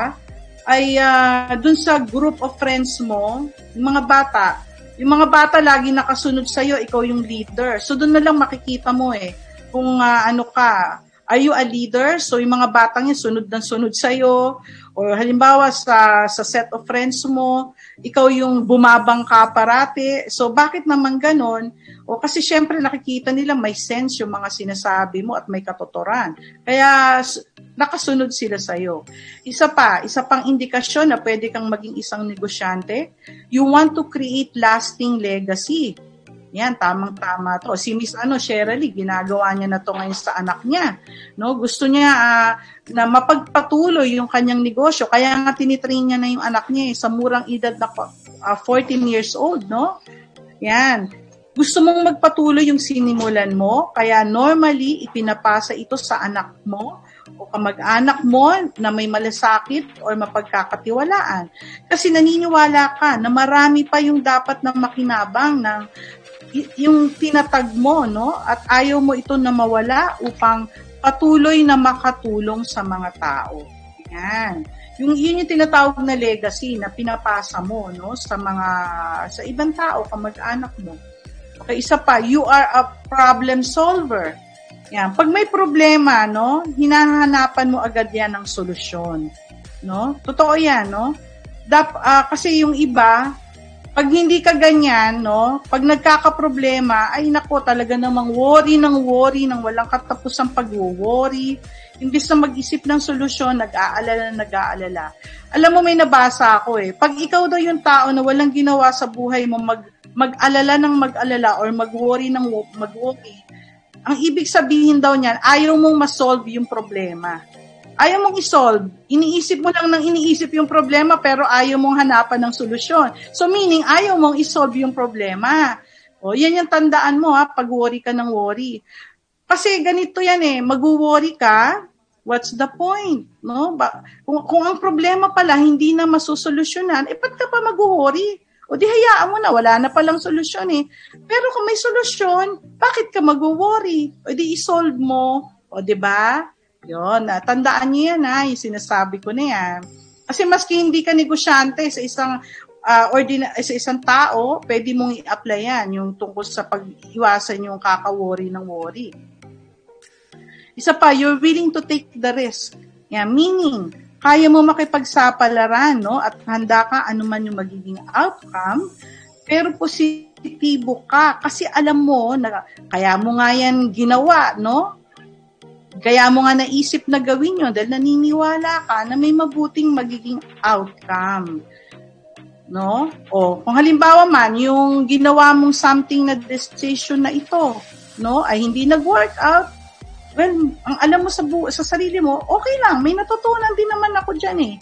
ay uh, dun sa group of friends mo, mga bata, yung mga bata lagi nakasunod sa'yo, ikaw yung leader. So, doon na lang makikita mo eh, kung uh, ano ka, are you a leader? So, yung mga batang yan, sunod ng sunod sa'yo. Or halimbawa, sa, sa set of friends mo, ikaw yung bumabang ka parati. So, bakit naman ganon? O kasi syempre nakikita nila may sense yung mga sinasabi mo at may katotoran. Kaya nakasunod sila sa iyo. Isa pa, isa pang indikasyon na pwede kang maging isang negosyante, you want to create lasting legacy. Yan, tamang-tama to. Si Miss ano, Shirley, ginagawa niya na to ngayon sa anak niya. No, gusto niya uh, na mapagpatuloy yung kanyang negosyo. Kaya nga tinitrain niya na yung anak niya eh, sa murang edad na uh, ah, 14 years old, no? Yan. Gusto mong magpatuloy yung sinimulan mo, kaya normally ipinapasa ito sa anak mo o kamag-anak mo na may malasakit or mapagkakatiwalaan. Kasi naniniwala ka na marami pa yung dapat na makinabang ng yung tinatag mo, no? At ayaw mo ito na mawala upang patuloy na makatulong sa mga tao. Yan. Yung yun yung tinatawag na legacy na pinapasa mo, no, sa mga sa ibang tao, kamag-anak mo. Okay, isa pa, you are a problem solver. Yan. Pag may problema, no, hinahanapan mo agad yan ng solusyon. No? Totoo yan, no? Dap, uh, kasi yung iba, pag hindi ka ganyan, no, pag nagkakaproblema, ay nako talaga namang worry ng worry, ng walang katapusang pag-worry. Imbis na mag-isip ng solusyon, nag-aalala, nag-aalala. Alam mo, may nabasa ako eh. Pag ikaw daw yung tao na walang ginawa sa buhay mo, mag, mag-alala ng mag-alala or mag-worry ng mag-worry, ang ibig sabihin daw niyan, ayaw mong ma-solve yung problema ayaw mong isolve. Iniisip mo lang ng iniisip yung problema pero ayaw mong hanapan ng solusyon. So meaning, ayaw mong isolve yung problema. O, yan yung tandaan mo ha, pag worry ka ng worry. Kasi ganito yan eh, mag-worry ka, what's the point? No? Ba, kung, kung ang problema pala hindi na masusolusyonan, eh ba't ka pa mag-worry? O di hayaan mo na, wala na palang solusyon eh. Pero kung may solusyon, bakit ka mag-worry? O di isolve mo. O di ba? Yon, uh, tandaan niyo yan ha, yung sinasabi ko na yan. Kasi maski hindi ka negosyante sa isang uh, ordina- sa isang tao, pwede mong i-apply yan, yung tungkol sa pag-iwasan yung kaka-worry ng worry. Isa pa, you're willing to take the risk. Yan, meaning, kaya mo makipagsapalaran, no? At handa ka anuman yung magiging outcome, pero positibo ka kasi alam mo na kaya mo nga yan ginawa, no? Kaya mo nga naisip na gawin yun dahil naniniwala ka na may mabuting magiging outcome. No? O, kung halimbawa man, yung ginawa mong something na decision na ito, no, ay hindi nag-work out, well, ang alam mo sa, bu- sa sarili mo, okay lang, may natutunan din naman ako dyan eh.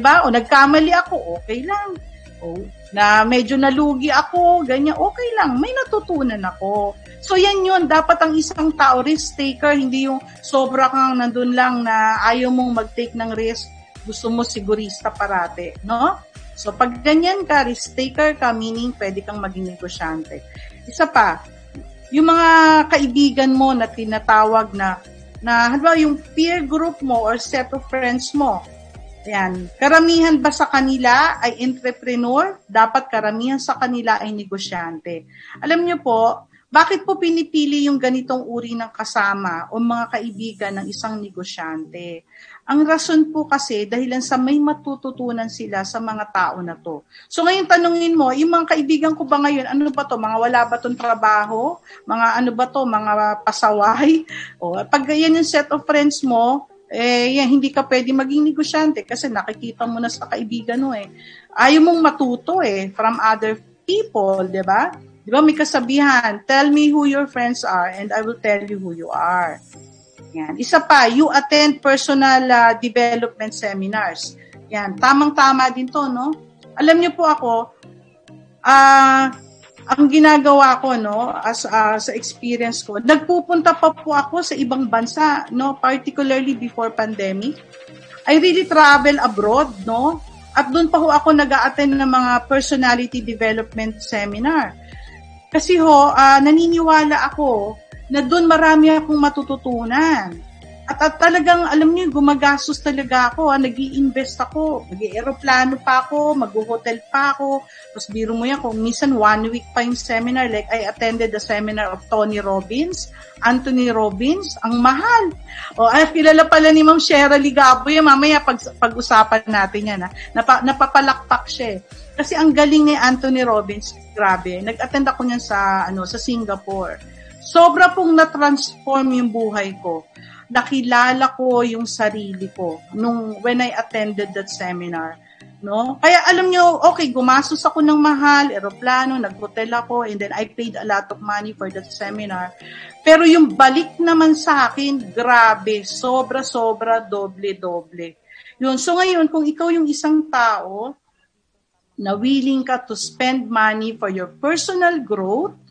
ba? O nagkamali ako, okay lang. O na medyo nalugi ako, ganyan, okay lang, may natutunan ako. So yan yun, dapat ang isang tao, risk taker, hindi yung sobra kang nandun lang na ayaw mong mag-take ng risk, gusto mo sigurista parate, no? So pag ganyan ka, risk taker ka, meaning pwede kang maging negosyante. Isa pa, yung mga kaibigan mo na tinatawag na, na halimbawa yung peer group mo or set of friends mo, Ayan. Karamihan ba sa kanila ay entrepreneur? Dapat karamihan sa kanila ay negosyante. Alam niyo po, bakit po pinipili yung ganitong uri ng kasama o mga kaibigan ng isang negosyante? Ang rason po kasi dahilan sa may matututunan sila sa mga tao na to. So ngayon tanungin mo, yung mga kaibigan ko ba ngayon, ano ba to? Mga wala ba tong trabaho? Mga ano ba to? Mga pasaway? O, pag yan yung set of friends mo, eh, yan, hindi ka pwede maging negosyante kasi nakikita mo na sa kaibigan mo eh. Ayaw mong matuto eh from other people, di ba? Di ba may kasabihan, tell me who your friends are and I will tell you who you are. Yan. Isa pa, you attend personal uh, development seminars. Yan, tamang-tama din to, no? Alam niyo po ako, ah, uh, ang ginagawa ko no as uh, sa experience ko nagpupunta pa po ako sa ibang bansa no particularly before pandemic I really travel abroad no at doon pa ho ako nag-attend ng mga personality development seminar Kasi ho, uh, naniniwala ako na doon marami akong matututunan. At, at talagang, alam niyo, gumagastos talaga ako. nag invest ako. mag aeroplano pa ako, mag-hotel pa ako. Tapos biro mo yan, kung minsan one week pa yung seminar, like I attended the seminar of Tony Robbins, Anthony Robbins, ang mahal. O, ay, kilala pala ni Ma'am Shera Ligabo yan. Mamaya pag, pag-usapan natin yan. Ha? Napa, napapalakpak siya eh. Kasi ang galing ni Anthony Robbins, grabe. Nag-attend ako niyan sa, ano, sa Singapore. Sobra pong na-transform yung buhay ko nakilala ko yung sarili ko nung when I attended that seminar. No? Kaya alam nyo, okay, gumastos ako ng mahal, eroplano, nag-hotel ako, and then I paid a lot of money for that seminar. Pero yung balik naman sa akin, grabe, sobra-sobra, doble-doble. Yun. So ngayon, kung ikaw yung isang tao na willing ka to spend money for your personal growth,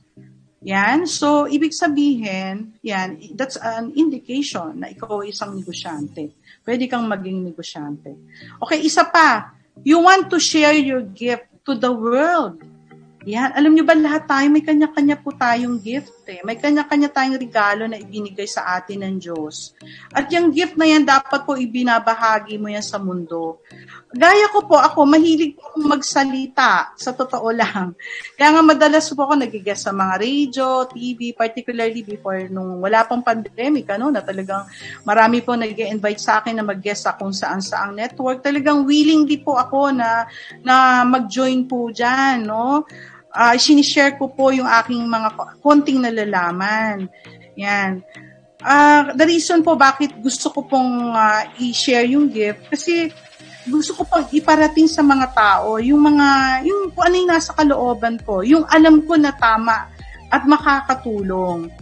yan. So, ibig sabihin, yan, that's an indication na ikaw ay isang negosyante. Pwede kang maging negosyante. Okay, isa pa. You want to share your gift to the world. Yan. Alam niyo ba lahat tayo may kanya-kanya po tayong gift eh. May kanya-kanya tayong regalo na ibinigay sa atin ng Diyos. At yung gift na yan dapat po ibinabahagi mo yan sa mundo. Gaya ko po ako, mahilig po magsalita sa totoo lang. Kaya nga madalas po ako nagigest sa mga radio, TV, particularly before nung wala pang pandemic, ano, na talagang marami po nag invite sa akin na mag-guest sa kung saan saang network. Talagang willingly po ako na, na mag-join po dyan, no? Uh, sinishare ko po yung aking mga konting nalalaman. Yan. Uh, the reason po bakit gusto ko pong uh, i-share yung gift, kasi gusto ko pong iparating sa mga tao yung mga, yung kung ano yung nasa kalooban ko, yung alam ko na tama at makakatulong.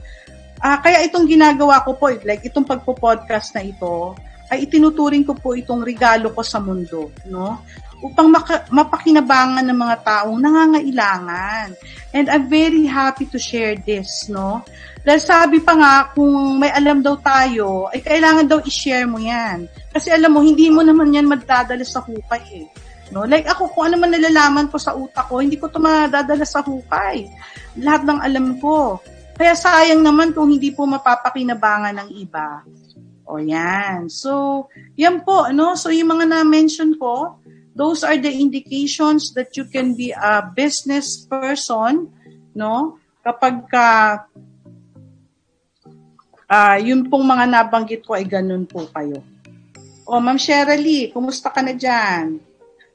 Uh, kaya itong ginagawa ko po, like itong pagpo-podcast na ito, ay itinuturing ko po itong regalo ko sa mundo, no? Upang maka, mapakinabangan ng mga taong nangangailangan. And I'm very happy to share this, no? Dahil sabi pa nga, kung may alam daw tayo, ay kailangan daw i-share mo yan. Kasi alam mo, hindi mo naman yan madadala sa hukay eh. No? Like ako, kung ano man nalalaman ko sa utak ko, hindi ko ito madadala sa hukay. Lahat ng alam ko. Kaya sayang naman kung hindi po mapapakinabangan ng iba. O yan. So, yan po, no? So, yung mga na-mention ko, those are the indications that you can be a business person, no? Kapag ka uh, yun pong mga nabanggit ko ay ganun po kayo. O, Ma'am Shirley, kumusta ka na dyan?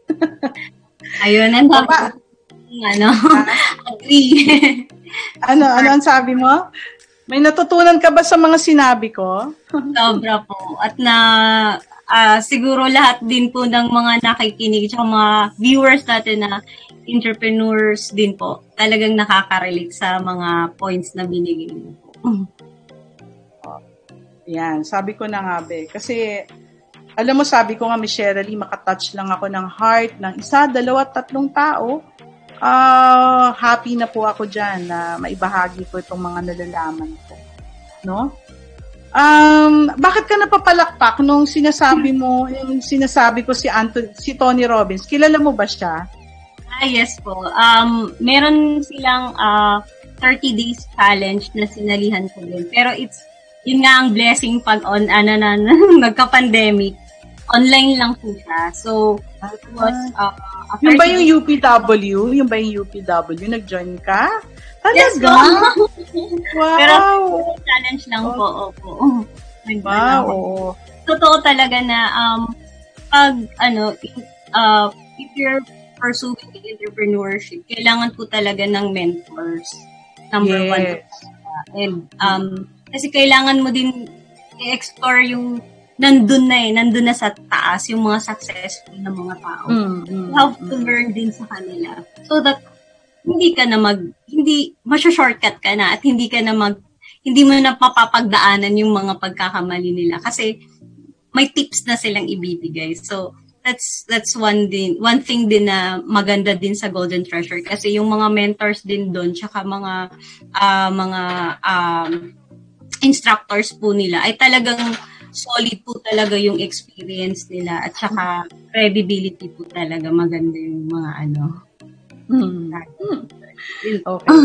<laughs> Ayun, ang ba? ano, <laughs> agree. ano, ano ang sabi mo? May natutunan ka ba sa mga sinabi ko? Sobra po. At na uh, siguro lahat din po ng mga nakikinig at mga viewers natin na entrepreneurs din po, talagang nakaka-relate sa mga points na binigay mo po. Yan, sabi ko na nga be. Kasi, alam mo, sabi ko nga, Shirley, makatouch lang ako ng heart ng isa, dalawa, tatlong tao. Uh, happy na po ako dyan na maibahagi ko itong mga nalalaman ko. No? Um, bakit ka napapalakpak nung sinasabi mo, yung sinasabi ko si Anthony, si Tony Robbins? Kilala mo ba siya? Ah, yes po. Um, meron silang uh, ah, 30 days challenge na sinalihan ko din. Pero it's, yun nga ang blessing pag on, ano na, <laughs> nagka-pandemic. Online lang po siya. So, it was, uh, yung ba yung UPW? Yung ba yung UPW? Nag-join ka? Talaga? Yes, <laughs> wow! Pero challenge lang oh. po, opo. <laughs> Wow, oo. Totoo talaga na um, pag ano, uh, if you're pursuing entrepreneurship, kailangan po talaga ng mentors. Number yes. one. And um, kasi kailangan mo din i-explore yung nandun na eh, nandun na sa taas yung mga successful na mga tao. Mm, mm, you have to mm. learn din sa kanila. So that hindi ka na mag, hindi, masya-shortcut ka na at hindi ka na mag, hindi mo na papapagdaanan yung mga pagkakamali nila kasi may tips na silang ibibigay. So, that's that's one din one thing din na maganda din sa Golden Treasure kasi yung mga mentors din doon tsaka mga uh, mga um, instructors po nila ay talagang solid po talaga yung experience nila at saka credibility po talaga maganda yung mga ano Hmm. Okay.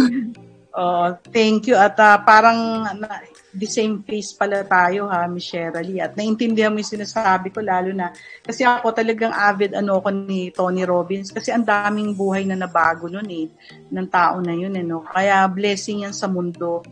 Oh, thank you. At uh, parang na, the same face pala tayo ha, Miss Shirley. At naintindihan mo yung sinasabi ko lalo na kasi ako talagang avid ano ko ni Tony Robbins kasi ang daming buhay na nabago nun eh ng tao na yun eh, no? Kaya blessing yan sa mundo.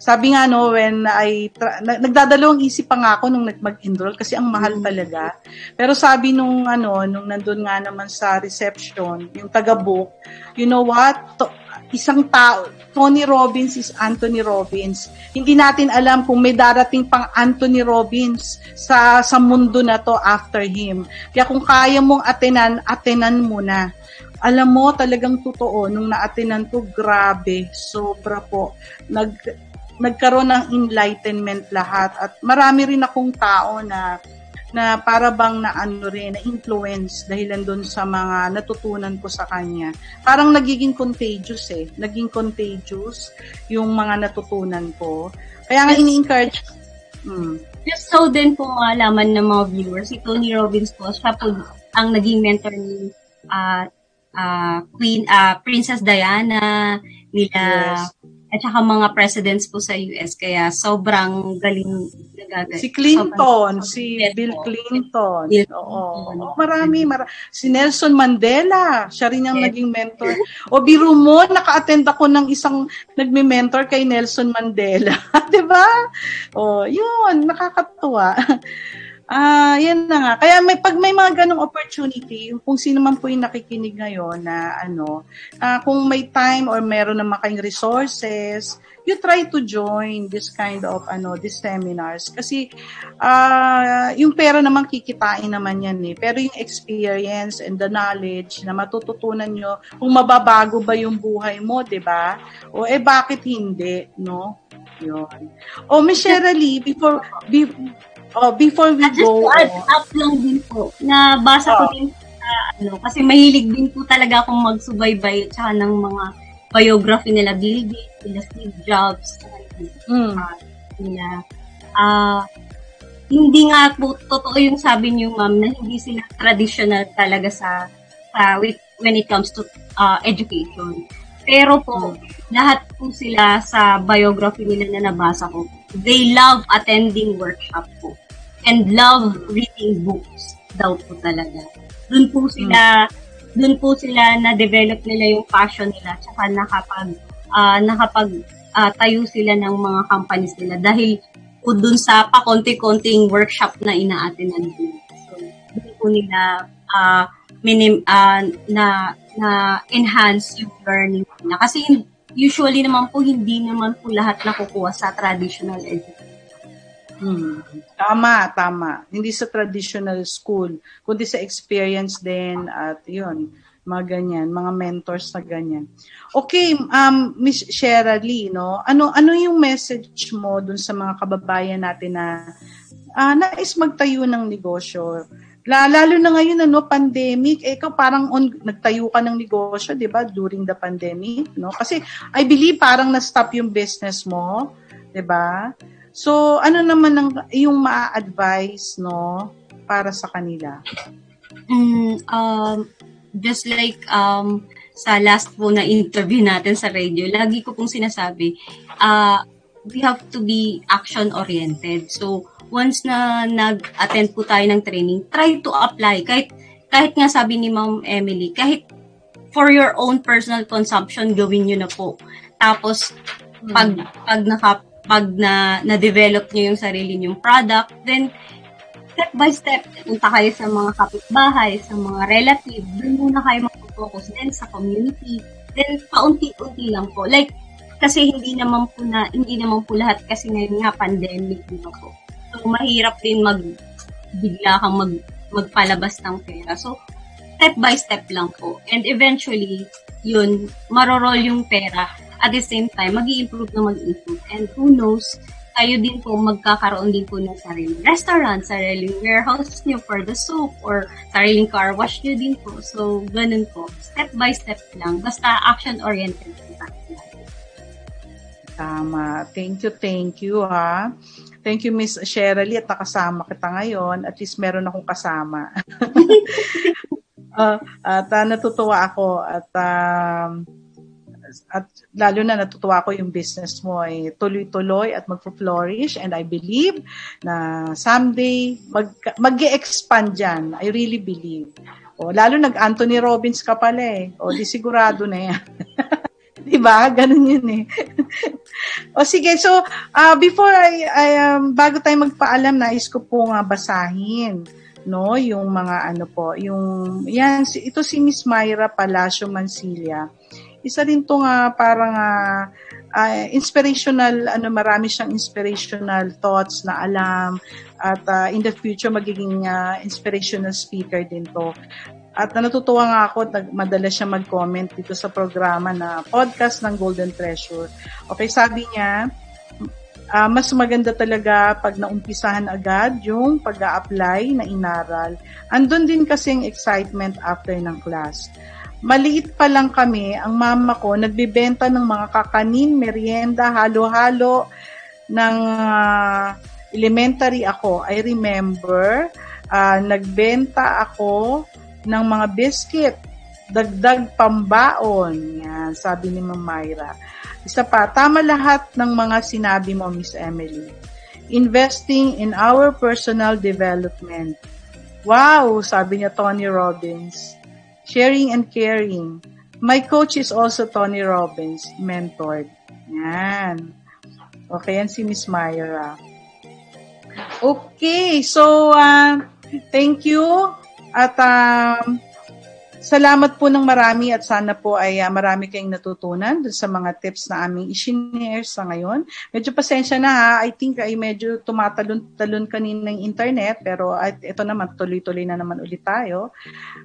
Sabi nga no, when I tra- nagdadalawang isip pa nga ako nung mag-enroll kasi ang mahal mm. talaga. Pero sabi nung ano, nung nandun nga naman sa reception, yung taga-book, you know what? To- isang tao, Tony Robbins is Anthony Robbins. Hindi natin alam kung may darating pang Anthony Robbins sa sa mundo na to after him. Kaya kung kaya mong atenan, atenan mo na. Alam mo, talagang totoo, nung na-atenan ko, grabe, sobra po. Nag, nagkaroon ng enlightenment lahat. At marami rin akong tao na na para bang na ano rin, na influence dahilan doon sa mga natutunan ko sa kanya. Parang nagiging contagious eh. Naging contagious yung mga natutunan ko. Kaya nga ini-encourage. Hmm. Just so din po malaman ng mga viewers, si Tony Robbins po, siya po ang naging mentor ni uh, uh, Queen, uh, Princess Diana, nila yes at saka mga presidents po sa US kaya sobrang galing nagagalit. Si Clinton, sobrang, si Bill Clinton. Bill Oo. Oo. Marami, mara- si Nelson Mandela, siya rin yung yes. naging mentor. O biro mo, naka-attend ako ng isang nagme-mentor kay Nelson Mandela. <laughs> 'Di ba? Oh, yun, nakakatuwa. Ah, yan na nga. Kaya may pag may mga ganong opportunity, kung sino man po yung nakikinig ngayon na ano, uh, kung may time or meron naman kayong resources, you try to join this kind of ano, these seminars kasi uh, yung pera naman kikitain naman yan eh. Pero yung experience and the knowledge na matututunan nyo kung mababago ba yung buhay mo, 'di ba? O eh bakit hindi, no? Yun. O Miss Shirley, before, be, Oh, before we At go. Just to add up lang din po, na basa oh. ko din uh, ano, kasi mahilig din po talaga akong magsubaybay tsaka ng mga biography nila Bill Gates, nila Steve Jobs, mm. uh, nila uh, hindi nga po totoo yung sabi niyo ma'am na hindi sila traditional talaga sa sa with, when it comes to uh, education. Pero po, lahat po sila sa biography nila na nabasa ko, they love attending workshop po. And love reading books daw po talaga. Doon po sila, hmm. doon po sila na-develop nila yung passion nila tsaka nakapag, uh, nakapag uh, tayo sila ng mga companies nila dahil po doon sa pakonti-konting workshop na ina-attendan din. So, doon po nila uh, minim, uh, na na enhance yung learning nila. Kasi usually naman po, hindi naman po lahat nakukuha sa traditional education. Hmm. Tama, tama. Hindi sa traditional school, kundi sa experience din at yun, mga ganyan, mga mentors na ganyan. Okay, um, Miss Shirley, no? Ano, ano yung message mo dun sa mga kababayan natin na uh, nais magtayo ng negosyo? Lalo na ngayon ano pandemic, eh, ikaw parang on, nagtayo ka ng negosyo, 'di ba, during the pandemic, no? Kasi I believe parang na-stop yung business mo, 'di ba? So, ano naman ang yung ma-advise no para sa kanila? Mm, um, just like um, sa last po na interview natin sa radio, lagi ko pong sinasabi, uh, we have to be action-oriented. So, once na nag-attend po tayo ng training, try to apply. Kahit, kahit nga sabi ni Ma'am Emily, kahit for your own personal consumption, gawin nyo na po. Tapos, pag, hmm. pag, naka, pag na, na-develop nyo yung sarili nyong product, then, step by step, punta kayo sa mga kapitbahay, sa mga relative, doon muna kayo mag-focus. Then, sa community. Then, paunti-unti lang po. Like, kasi hindi naman po na, hindi naman po lahat kasi ngayon nga pandemic, di ba po? So, mahirap din mag, bigla kang mag, magpalabas ng pera. So, step by step lang po. And eventually, yun, marorol yung pera. At the same time, mag improve na mag-improve. And who knows, kayo din po magkakaroon din po ng sariling restaurant, sariling warehouse nyo for the soup, or sariling car wash nyo din po. So, ganun po. Step by step lang. Basta action-oriented po Tama. Thank you, thank you ha. Thank you, Miss Shirley, at nakasama kita ngayon. At least meron akong kasama. uh, <laughs> at uh, natutuwa ako at uh, at lalo na natutuwa ko yung business mo ay tuloy-tuloy at magpo-flourish and I believe na someday mag, mag-expand dyan. I really believe. O, lalo nag-Anthony Robbins ka pala eh. O, di sigurado na yan. <laughs> diba? Ganun yun eh. O sige, so uh, before I, I um, bago tayo magpaalam, nais ko po nga basahin no yung mga ano po yung yan ito si Miss Myra Palacio Mansilla isa rin to nga parang uh, uh, inspirational ano marami siyang inspirational thoughts na alam at uh, in the future magiging uh, inspirational speaker din to at natutuwa nga ako at madalas siya mag-comment dito sa programa na podcast ng Golden Treasure. Okay, sabi niya, uh, mas maganda talaga pag naumpisahan agad yung pag apply na inaral. Andun din kasing excitement after ng class. Maliit pa lang kami, ang mama ko nagbebenta ng mga kakanin, merienda, halo-halo ng uh, elementary ako. I remember, uh, nagbenta ako ng mga biscuit, dagdag pambaon. Yan, sabi ni Ma'am Myra. Isa pa, tama lahat ng mga sinabi mo, Miss Emily. Investing in our personal development. Wow, sabi niya Tony Robbins. Sharing and caring. My coach is also Tony Robbins, mentored. Yan. Okay, yan si Miss Myra. Okay, so uh, thank you. At um, Salamat po ng marami at sana po ay uh, marami kayong natutunan sa mga tips na aming i-share sa ngayon. Medyo pasensya na ha, I think ay medyo tumatalon-talon kanina ng internet pero at ito naman tuloy-tuloy na naman ulit tayo.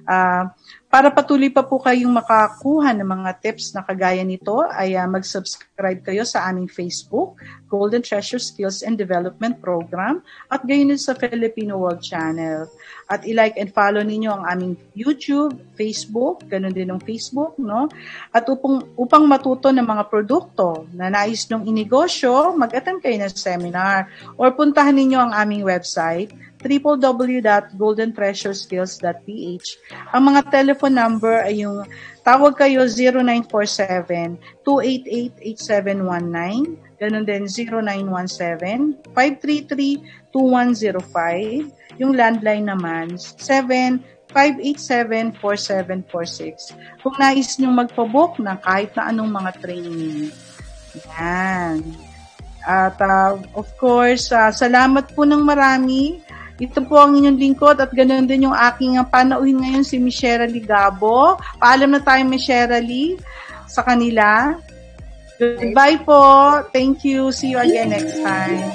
Uh, para patuloy pa po kayong makakuha ng mga tips na kagaya nito ay uh, mag-subscribe kayo sa aming Facebook, Golden Treasure Skills and Development Program at gayon din sa Filipino World Channel. At i-like and follow ninyo ang aming YouTube, Facebook, ganun din ng Facebook, no? At upang, upang matuto ng mga produkto na nais nyong inegosyo, mag-attend kayo ng seminar or puntahan ninyo ang aming website www.goldentreasureskills.ph. Ang mga telephone number ay yung tawag kayo 0947-288-8719, ganun din 0917-533-2105, yung landline naman, 7-587-4746. Kung nais nyo magpabook ng kahit na anong mga training. Yan. At uh, of course, uh, salamat po ng marami. Ito po ang inyong lingkod at ganoon din yung aking panauhin ngayon si Michelle Ligabo. Paalam na tayo Michelle Lee sa kanila. Goodbye po. Thank you. See you again next time.